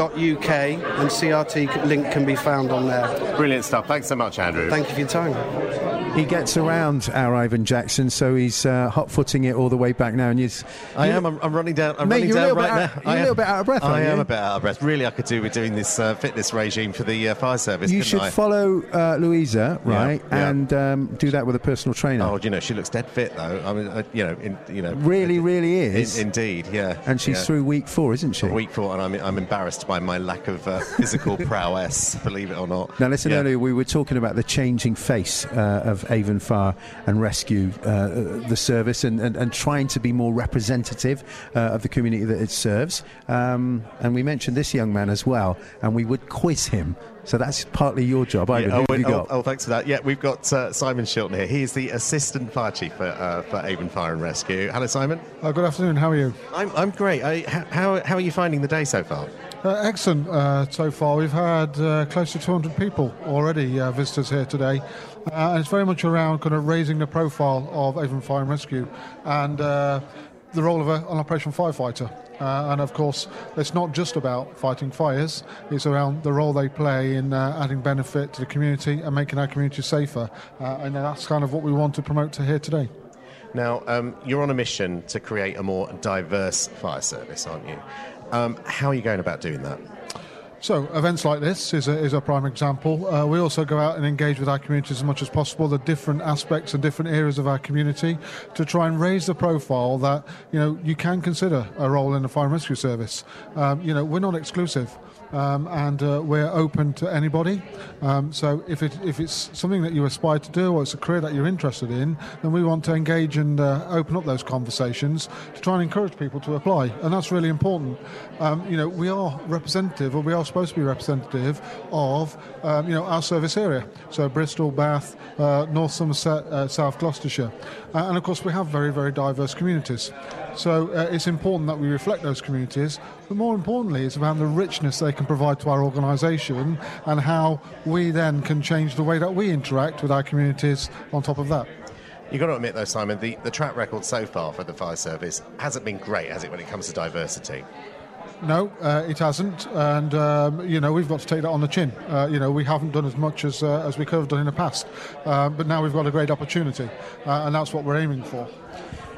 [SPEAKER 12] and CRT link can be found on there.
[SPEAKER 2] Brilliant stuff. Thanks so much, Andrew.
[SPEAKER 12] Thank you for your time.
[SPEAKER 1] He gets around our Ivan Jackson, so he's uh, hot footing it all the way back now. And he's,
[SPEAKER 2] I am. I'm, I'm running down. I'm
[SPEAKER 1] Mate,
[SPEAKER 2] running
[SPEAKER 1] a
[SPEAKER 2] down right
[SPEAKER 1] bit
[SPEAKER 2] now.
[SPEAKER 1] out- you're
[SPEAKER 2] I
[SPEAKER 1] a
[SPEAKER 2] am-
[SPEAKER 1] little bit out of breath,
[SPEAKER 2] I am
[SPEAKER 1] you?
[SPEAKER 2] a bit out of breath. Really, I could do with doing this uh, fitness regime for the uh, fire service.
[SPEAKER 1] You should
[SPEAKER 2] I?
[SPEAKER 1] follow uh, Louisa, right,
[SPEAKER 2] yeah.
[SPEAKER 1] and um, do that with a personal trainer.
[SPEAKER 2] Oh, you know, she looks dead fit though. I mean, uh, you know, in, you know,
[SPEAKER 1] really, really
[SPEAKER 2] in,
[SPEAKER 1] is.
[SPEAKER 2] indeed, yeah.
[SPEAKER 1] and she's
[SPEAKER 2] yeah.
[SPEAKER 1] through week four, isn't she?
[SPEAKER 2] Week four, and I'm, I'm embarrassed by my lack of uh, physical prowess. Believe it or not.
[SPEAKER 1] Now, listen,
[SPEAKER 2] Yeah.
[SPEAKER 1] earlier we were talking about the changing face uh, of Avon Fire and Rescue, uh, the service, and, and, and trying to be more representative uh, of the community that it serves. Um, and we mentioned this young man as well, and we would quiz him. So that's partly your job. Ivan,
[SPEAKER 2] Yeah,
[SPEAKER 1] who
[SPEAKER 2] oh,
[SPEAKER 1] have you
[SPEAKER 2] oh,
[SPEAKER 1] got?
[SPEAKER 2] oh, thanks for that. Yeah, we've got uh, Simon Shilton here. He is the assistant fire chief for, uh, for Avon Fire and Rescue. Hello, Simon.
[SPEAKER 13] Uh, good afternoon. How are you?
[SPEAKER 2] I'm, I'm great. I, h- how, how are you finding the day so far?
[SPEAKER 13] Uh, excellent uh, so far. We've had uh, close to 200 people already, uh, visitors here today. Uh, and it's very much around kind of raising the profile of Avon Fire and Rescue and uh, the role of a, an operational firefighter. Uh, and of course, it's not just about fighting fires, it's around the role they play in uh, adding benefit to the community and making our community safer. Uh, and that's kind of what we want to promote to here today.
[SPEAKER 2] Now, um, you're on a mission to create a more diverse fire service, aren't you? Um, how are you going about doing that?
[SPEAKER 13] So, events like this is a, is a prime example. Uh, we also go out and engage with our communities as much as possible, the different aspects and different areas of our community, to try and raise the profile that you know you can consider a role in the fire and rescue service. Um, you know, we're not exclusive. Um, and uh, we're open to anybody. Um, so if, it, if it's something that you aspire to do or it's a career that you're interested in, then we want to engage and uh, open up those conversations to try and encourage people to apply. And that's really important. Um, you know, we are representative or we are supposed to be representative of um, you know our service area. So Bristol, Bath, uh, North Somerset, uh, South Gloucestershire, uh, and of course we have very very diverse communities. So uh, it's important that we reflect those communities, but more importantly, it's about the richness they can provide to our organisation and how we then can change the way that we interact with our communities. On top of that.
[SPEAKER 2] You've got to admit, though, Simon, the, the track record so far for the fire service hasn't been great, has it, when it comes to diversity?
[SPEAKER 13] No, uh, it hasn't, and um, you know we've got to take that on the chin. Uh, you know we haven't done as much as uh, as we could have done in the past, uh, but now we've got a great opportunity, uh, and that's what we're aiming for.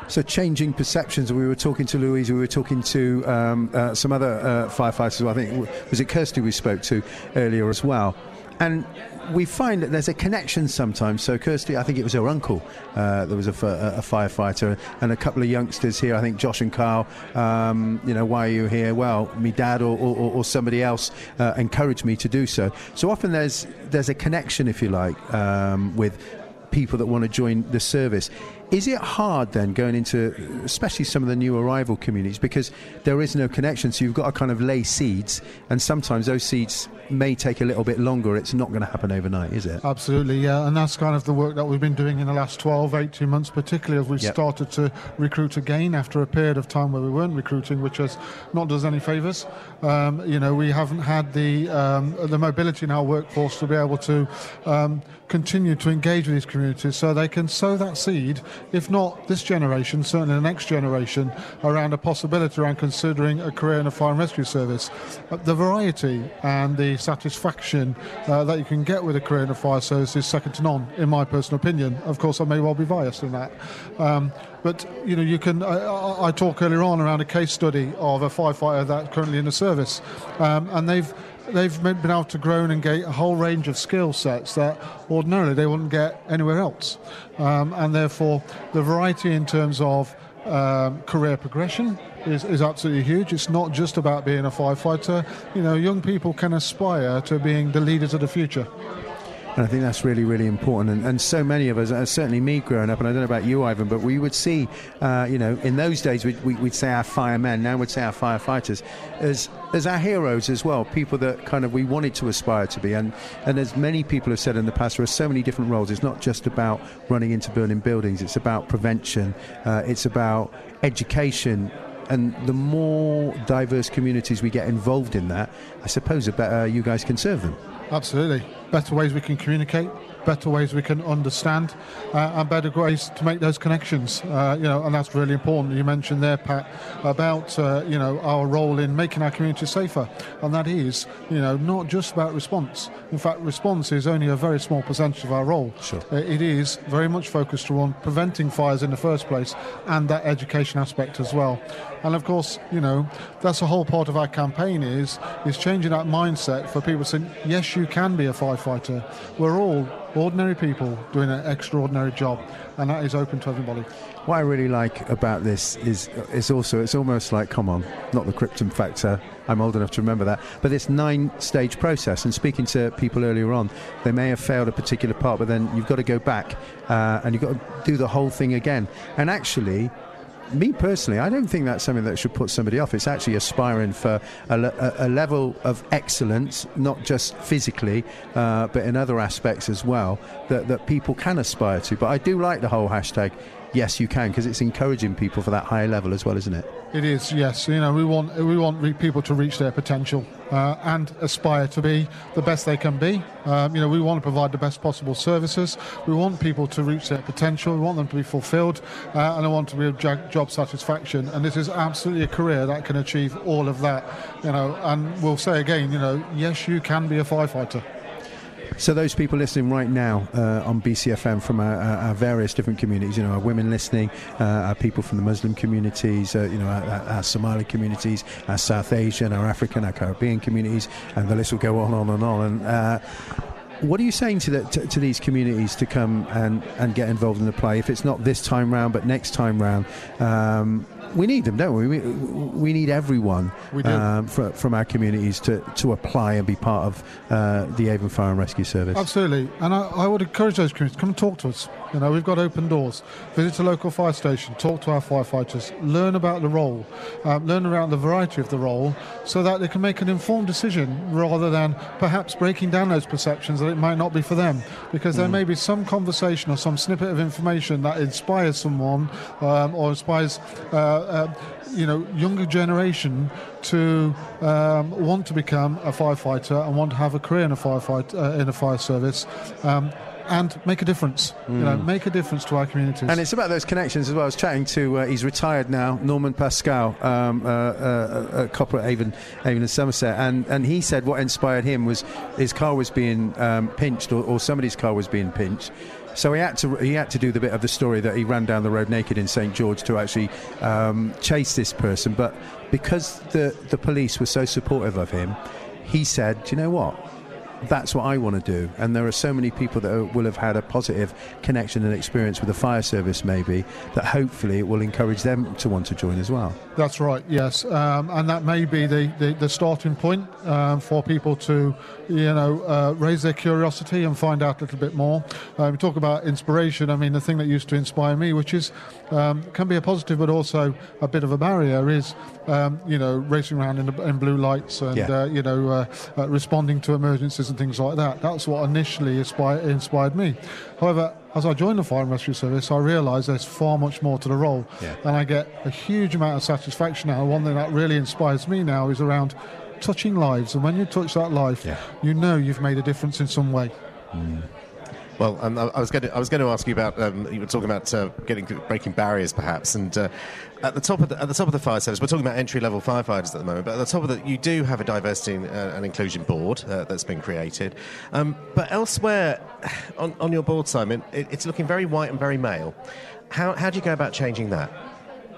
[SPEAKER 1] So changing perceptions. We were talking to Louise. We were talking to um, uh, some other uh, firefighters. I think was it Kirsty we spoke to earlier as well, and we find that there's a connection sometimes. So Kirsty, I think it was her uncle. Uh, there was a firefighter and a couple of youngsters here. I think Josh and Carl. Um, you know, why are you here? Well, me dad or, or, or somebody else uh, encouraged me to do so. So often there's there's a connection, if you like, um, with people that want to join the service. Is it hard then going into, especially some of the new arrival communities, because there is no connection? So you've got to kind of lay seeds, and sometimes those seeds may take a little bit longer. It's not going to happen overnight, is it?
[SPEAKER 13] Absolutely, yeah, and that's kind of the work that we've been doing in the last 12, 18 months, particularly as we've
[SPEAKER 1] Yep.
[SPEAKER 13] started to recruit again after a period of time where we weren't recruiting, which has not done us any favours. Um, you know, we haven't had the um, the mobility in our workforce to be able to um, continue to engage with these communities, so they can sow that seed, if not this generation, certainly the next generation, around a possibility around considering a career in a fire and rescue service. Uh, the variety and the satisfaction uh, that you can get with a career in a fire service is second to none, in my personal opinion. Of course, I may well be biased in that. Um, but you know, you can. I, I, talked earlier on around a case study of a firefighter that's currently in the service, um, and they've they've been able to grow and get a whole range of skill sets that ordinarily they wouldn't get anywhere else, um, and therefore the variety in terms of um, career progression is, is absolutely huge. It's not just about being a firefighter. You know, young people can aspire to being the leaders of the future.
[SPEAKER 1] And I think that's really, really important. And, and so many of us, uh, certainly me growing up, and I don't know about you, Ivan, but we would see, uh, you know, in those days we'd, we- we'd say our firemen, now we'd say our firefighters, as as our heroes as well, people that kind of we wanted to aspire to be. And, and as many people have said in the past, there are so many different roles. It's not just about running into burning buildings, it's about prevention, uh, it's about education. And the more diverse communities we get involved in that, I suppose the better you guys can serve them.
[SPEAKER 13] Absolutely. Better ways we can communicate, better ways we can understand, uh, and better ways to make those connections. Uh, you know, and that's really important. You mentioned there, Pat, about uh, you know our role in making our community safer, and that is you know not just about response. In fact, response is only a very small percentage of our role.
[SPEAKER 1] Sure.
[SPEAKER 13] Uh, It is very much focused on preventing fires in the first place and that education aspect as well. And of course, you know, that's a whole part of our campaign is is changing that mindset for people saying, yes, you can be a firefighter. We're all ordinary people doing an extraordinary job, and that is open to everybody.
[SPEAKER 1] What I really like about this is it's also it's almost like come on, not the Krypton factor. I'm old enough to remember that, but this nine-stage process. And speaking to people earlier on, they may have failed a particular part, but then you've got to go back uh, and you've got to do the whole thing again. And actually. Me personally, I don't think that's something that should put somebody off. It's actually aspiring for a, a level of excellence, not just physically, uh, but in other aspects as well, that, that people can aspire to. But I do like the whole hashtag yes you can because it's encouraging people for that higher level as well isn't it
[SPEAKER 13] It is, yes. You know, we want we want people to reach their potential uh, and aspire to be the best they can be. Um, you know, we want to provide the best possible services. We want people to reach their potential. We want them to be fulfilled, uh, and I want to be a jo- job satisfaction. And this is absolutely a career that can achieve all of that. You know, and we'll say again, you know, yes, you can be a firefighter.
[SPEAKER 1] So those people listening right now uh, on BCFM from our, our, our various different communities, you know, our women listening, uh, our people from the Muslim communities, uh, you know, our, our- Somali communities, our South Asian, our African, our Caribbean communities, and the list will go on, on and on. And uh, what are you saying to, the, to, to these communities to come and, and get involved in the play? If it's not this time round, but next time round, um, we need them, don't we? We, we need everyone
[SPEAKER 13] We.
[SPEAKER 1] Um, fr- from our communities to, to apply and be part of uh, the Avon Fire and Rescue Service.
[SPEAKER 13] Absolutely, and I, I would encourage those communities to come and talk to us. You know, we've got open doors. Visit a local fire station, talk to our firefighters, learn about the role, um, learn around the variety of the role, so that they can make an informed decision rather than perhaps breaking down those perceptions that it might not be for them. Because there may be some conversation or some snippet of information that inspires someone um, or inspires. Uh, uh, you know, younger generation to um, want to become a firefighter and want to have a career in a firefight uh, in a fire service, um, and make a difference. You know,
[SPEAKER 1] Mm.
[SPEAKER 13] make a difference to our communities.
[SPEAKER 1] And it's about those connections as well. I was chatting to, uh, he's retired now, Norman Pascal, um, uh, uh, a copper at Avon, Avon and Somerset. And, and he said what inspired him was his car was being um, pinched, or, or somebody's car was being pinched. So he had to he had to do the bit of the story that he ran down the road naked in St George to actually um, chase this person. But because the the police were so supportive of him, he said, "Do you know what? That's what I want to do. And there are so many people that are, will have had a positive connection and experience with the fire service, maybe, that hopefully it will encourage them to want to join as well.
[SPEAKER 13] That's right, yes. Um, and that may be the, the, the starting point um, for people to, you know, uh, raise their curiosity and find out a little bit more. Um, we talk about inspiration. I mean, the thing that used to inspire me, which is um, can be a positive but also a bit of a barrier, is, um, you know, racing around in, in blue lights and,
[SPEAKER 1] Yeah.
[SPEAKER 13] uh, you know, uh, uh, responding to emergencies and things like that. That's what initially inspired, inspired me. However, as I joined the Fire and Rescue Service, I realised there's far much more to the role.
[SPEAKER 1] Yeah.
[SPEAKER 13] And I get a huge amount of satisfaction now. One thing that really inspires me now is around touching lives. And when you touch that life, you know you've made a difference in some way. Hmm.
[SPEAKER 2] Well, um, I I was going to I was going to ask you about um, you were talking about uh, getting breaking barriers, perhaps, and uh, at the top of the, at the top of the fire service, we're talking about entry level firefighters at the moment. But at the top of that, you do have a diversity and, uh, inclusion board uh, that's been created. Um, but elsewhere on, on your board, Simon, it, it's looking very white and very male. How how do you go about changing that?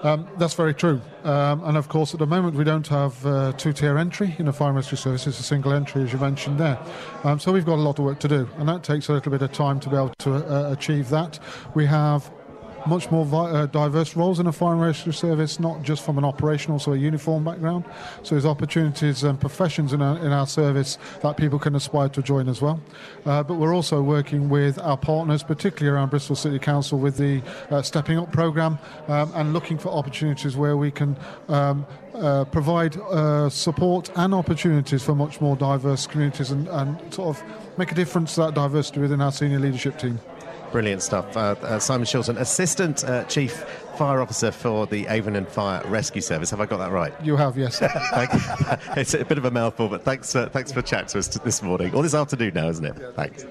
[SPEAKER 13] Um, that's very true. Um, and of course, at the moment, we don't have uh, two tier entry in the fire rescue service. It's a single entry, as you mentioned there. Um, so we've got a lot of work to do, and that takes a little bit of time to be able to uh, achieve that. We have much more vi- uh, diverse roles in a fire and rescue service, not just from an operational, so a uniform background. So there's opportunities and professions in our, in our service that people can aspire to join as well. Uh, but we're also working with our partners, particularly around Bristol City Council, with the uh, Stepping Up programme um, and looking for opportunities where we can um, uh, provide uh, support and opportunities for much more diverse communities and, and sort of make a difference to that diversity within our senior leadership team.
[SPEAKER 2] Brilliant stuff. Uh, uh, Simon Shilton, Assistant uh, Chief Fire Officer for the Avon and Fire Rescue Service. Have I got that right?
[SPEAKER 13] You have, yes.
[SPEAKER 2] It's a bit of a mouthful, but thanks, uh, thanks for chatting to us this morning, or this afternoon now, isn't it? Thanks.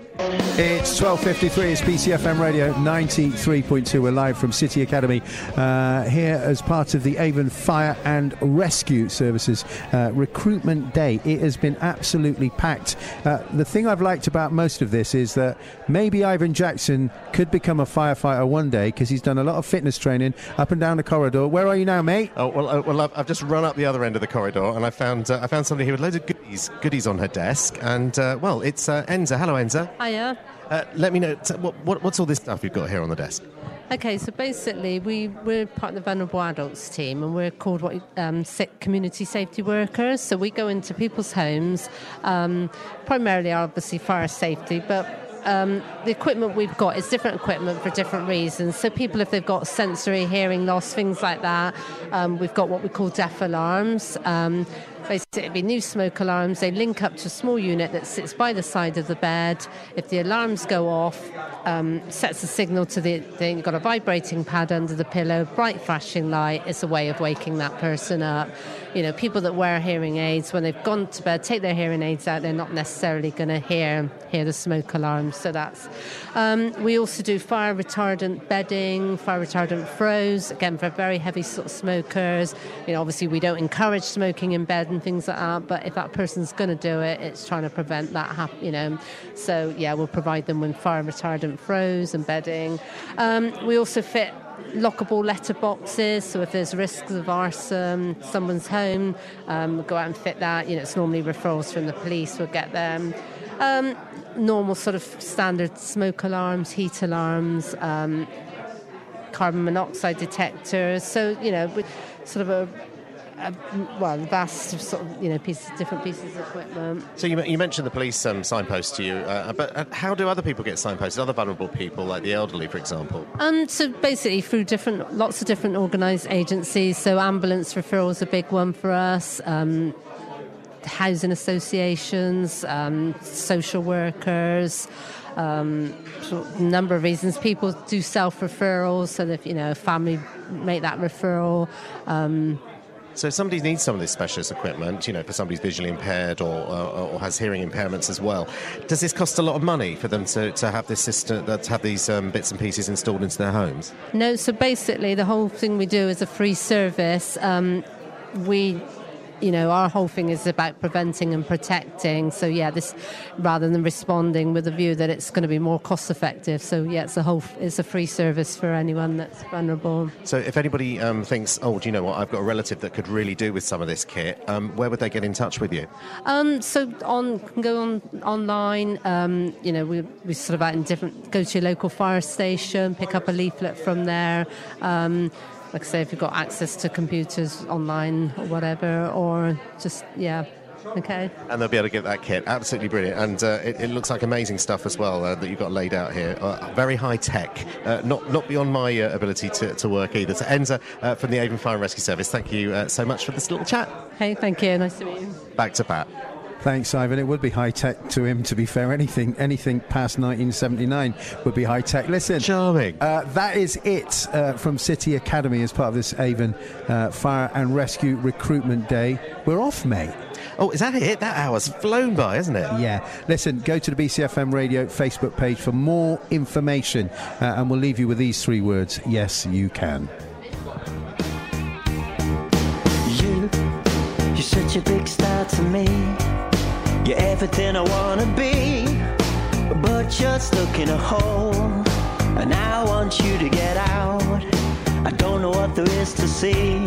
[SPEAKER 1] It's 12.53, it's BCFM Radio 93.2. We're live from City Academy uh, here as part of the Avon Fire and Rescue Services uh, Recruitment Day. It has been absolutely packed. Uh, the thing I've liked about most of this is that maybe Ivan Jackson could become a firefighter one day because he's done a lot of fitness training up and down the corridor. Where are you now, mate?
[SPEAKER 2] Oh well, uh, well, I've, I've just run up the other end of the corridor, and I found uh, I found somebody here with loads of goodies, goodies on her desk, and uh, well, it's uh, Enza. Hello, Enza.
[SPEAKER 14] Hiya.
[SPEAKER 2] Uh, let me know t- what, what, what's all this stuff you've got here on the desk.
[SPEAKER 14] Okay, so basically, we, we're part of the vulnerable adults team, and we're called what um, sa- community safety workers. So we go into people's homes, um, primarily obviously fire safety, but um, the equipment we've got is different equipment for different reasons. So people, if they've got sensory hearing loss, things like that, um, we've got what we call deaf alarms. Um, Basically, it'd be new smoke alarms. They link up to a small unit that sits by the side of the bed. If the alarms go off, um, sets a signal to the. Then you've got a vibrating pad under the pillow, bright flashing light. It's a way of waking that person up. You know, people that wear hearing aids when they've gone to bed, take their hearing aids out, they're not necessarily going to hear hear the smoke alarms. So that's. Um, we also do fire retardant bedding, fire retardant froze. Again, for very heavy sort of smokers. You know, obviously we don't encourage smoking in bed and things like that. But if that person's going to do it, it's trying to prevent that hap- You know, so yeah, we'll provide them with fire retardant froze and bedding. Um, we also fit lockable letter boxes. So if there's risks of arson, someone's home, um, go out and fit that. You know, it's normally referrals from the police. We'll get them. Um, normal sort of standard smoke alarms, heat alarms, um, carbon monoxide detectors. So you know, sort of a well, vast sort of you know pieces, different pieces of equipment.
[SPEAKER 2] So you, you mentioned the police um, signpost to you, uh, but uh, how do other people get signposted? Other vulnerable people, like the elderly, for example.
[SPEAKER 14] Um, so basically, through different, lots of different organised agencies. So ambulance referral is a big one for us. Um, housing associations, um, social workers. Um, sort of number of reasons people do self referrals, so that if, you know a family make that referral. Um,
[SPEAKER 2] So if somebody needs some of this specialist equipment, you know, for somebody who's visually impaired or, uh, or has hearing impairments as well, does this cost a lot of money for them to, to have this system, uh, to have these um, bits and pieces installed into their homes?
[SPEAKER 14] No, so basically, the whole thing we do is a free service. Um, we, you know, our whole thing is about preventing and protecting. So yeah, this rather than responding with a view that it's going to be more cost effective. So yeah, it's a whole, it's a free service for anyone that's vulnerable.
[SPEAKER 2] So if anybody um, thinks, oh, do you know what, I've got a relative that could really do with some of this kit, um, where would they get in touch with you?
[SPEAKER 14] Um, so on can go on online. Um, you know, we we sort of out in different. Go to your local fire station, pick up a leaflet from there. Like I say, if you've got access to computers online or whatever, or just yeah, okay.
[SPEAKER 2] And they'll be able to get that kit. Absolutely brilliant. And uh, it, it looks like amazing stuff as well uh, that you've got laid out here. Uh, very high tech, uh, not not beyond my uh, ability to, to work either. So Enza uh, from the Avon Fire and Rescue Service, thank you uh, so much for this little chat.
[SPEAKER 14] Hey, thank you. Nice to meet you.
[SPEAKER 2] Back to Pat.
[SPEAKER 1] Thanks, Ivan. It would be high tech to him. To be fair, anything anything past 1979 would be high tech. Listen,
[SPEAKER 2] charming.
[SPEAKER 1] Uh, that is it uh, from City Academy as part of this Avon uh, Fire and Rescue Recruitment Day. We're off, mate.
[SPEAKER 2] Oh, is that it? That hour's flown by, isn't it?
[SPEAKER 1] Yeah. Listen, go to the BCFM Radio Facebook page for more information, uh, and we'll leave you with these three words: Yes, you can.
[SPEAKER 9] You, you're such a big star to me. You're everything I wanna be, but you're stuck in a hole, and I want you to get out. I don't know what there is to see,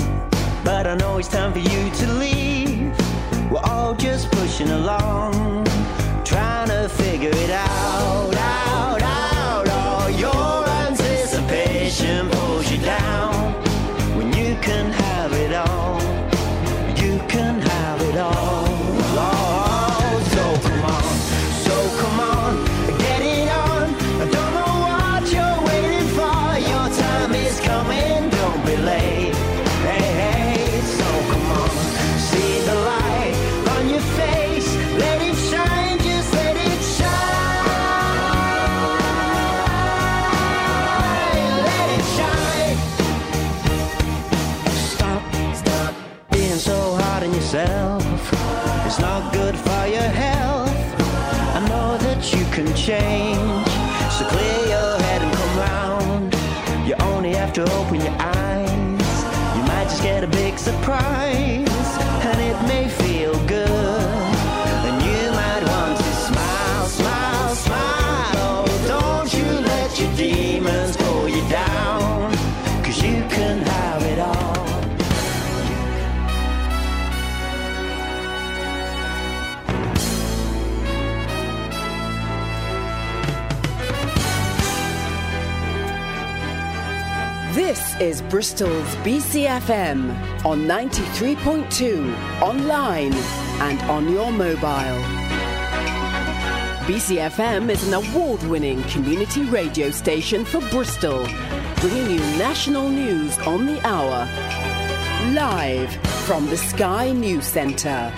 [SPEAKER 9] but I know it's time for you to leave. We're all just pushing along, trying to figure it out, out, change. So clear your head and come round. You only have to open your eyes. You might just get a big surprise.
[SPEAKER 15] Is Bristol's BCFM on 93.2, online and on your mobile. BCFM is an award winning community radio station for Bristol, bringing you national news on the hour. Live from the Sky News Centre.